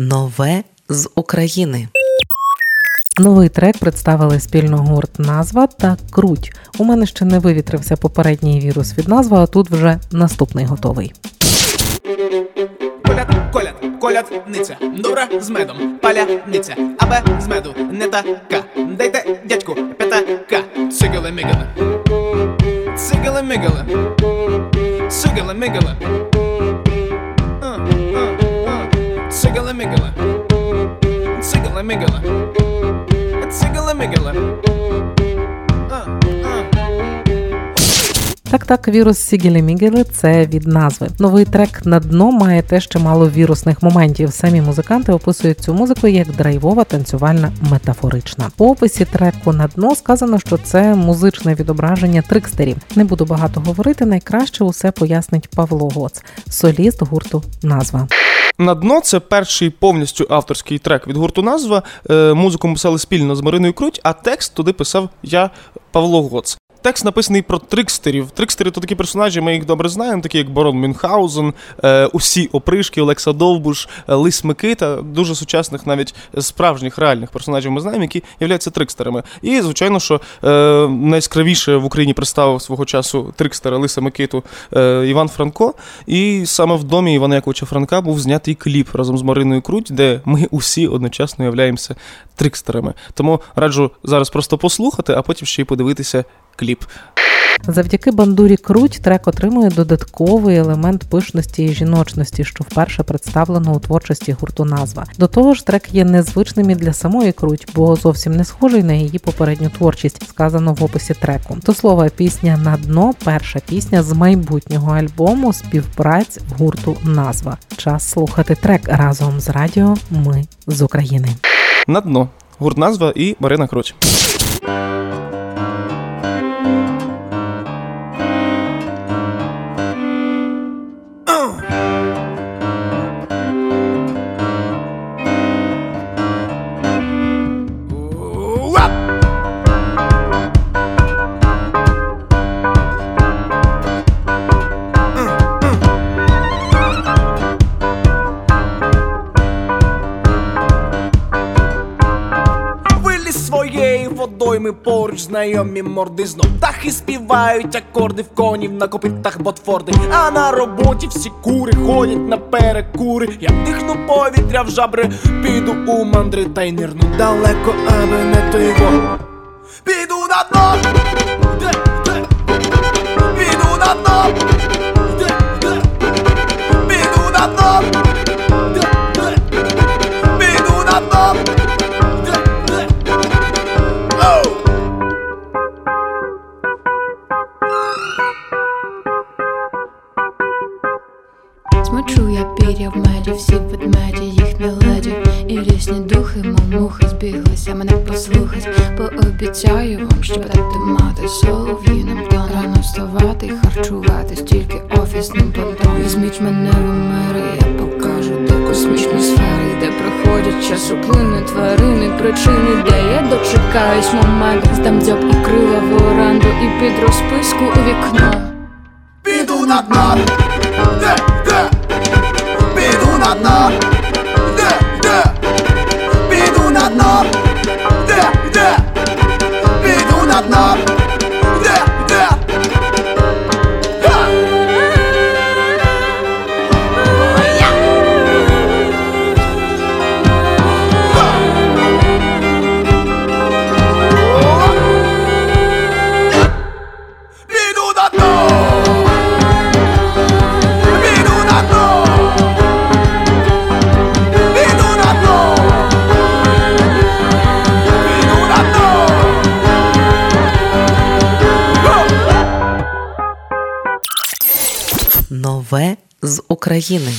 Нове з України. Новий трек представили спільно гурт назва та круть. У мене ще не вивітрився попередній вірус від назви, а тут вже наступний готовий. Коляд, коляд, колядниця, дура з медом, паляниця, абе з меду не така. Дайте дядьку п'ятака. Цигали мигали. Цигали мигали. Цигали мигали. Мигали. Цигали мигали. Цигали мигали. Так, так, вірус Сігелі Мігели це від назви. Новий трек на дно має теж чимало вірусних моментів. Самі музиканти описують цю музику як драйвова, танцювальна, метафорична. У описі треку на дно сказано, що це музичне відображення трикстерів. Не буду багато говорити. Найкраще усе пояснить Павло Гоц, соліст гурту назва. На дно це перший повністю авторський трек від гурту назва. Е, Музику писали спільно з Мариною Круть, а текст туди писав я Павло Гоц. Текст написаний про трикстерів. Трикстери то такі персонажі, ми їх добре знаємо, такі як Барон Мюнхгаузен, е, усі опришки, Олекса Довбуш, е, Лис Микита, дуже сучасних, навіть справжніх реальних персонажів ми знаємо, які являються трикстерами. І, звичайно, що е, найяскравіше в Україні представив свого часу трикстера Лиса Микиту Іван Франко. І саме в домі Івана Яковича Франка був знятий кліп разом з Мариною Круть, де ми усі одночасно являємося трикстерами. Тому раджу зараз просто послухати, а потім ще й подивитися кліп. Завдяки бандурі Круть трек отримує додатковий елемент пишності і жіночності, що вперше представлено у творчості гурту назва. До того ж, трек є незвичним і для самої Круть, бо зовсім не схожий на її попередню творчість, сказано в описі треку. До слова, пісня на дно перша пісня з майбутнього альбому співпраць гурту назва. Час слухати трек разом з радіо. Ми з України. На дно гурт назва і Марина Круть. Своєї водойми поруч знайомі морди знов птахи співають акорди в конів на копитах ботфорди. А на роботі всі кури ходять на перекури. Я дихну повітря в жабри, піду у мандри та й нирну далеко, аби не той. Піду на дно, піду на дно, Смочу я пір'я в меді, всі ведмеді, їх не леді І різні духи, мов мухи збіглися мене послухать. Пообіцяю вам щебетати мати солов'їним тоном Рано вставати харчуватись тільки офісним понтом Візьміть мене в мири, я покажу де космічні сфери Де проходять час часоплини, тварини, причини Де я дочекаюсь моменту. Здам дзьоб і крила в оранду І під розписку у вікно. Піду на дно, Нове з України.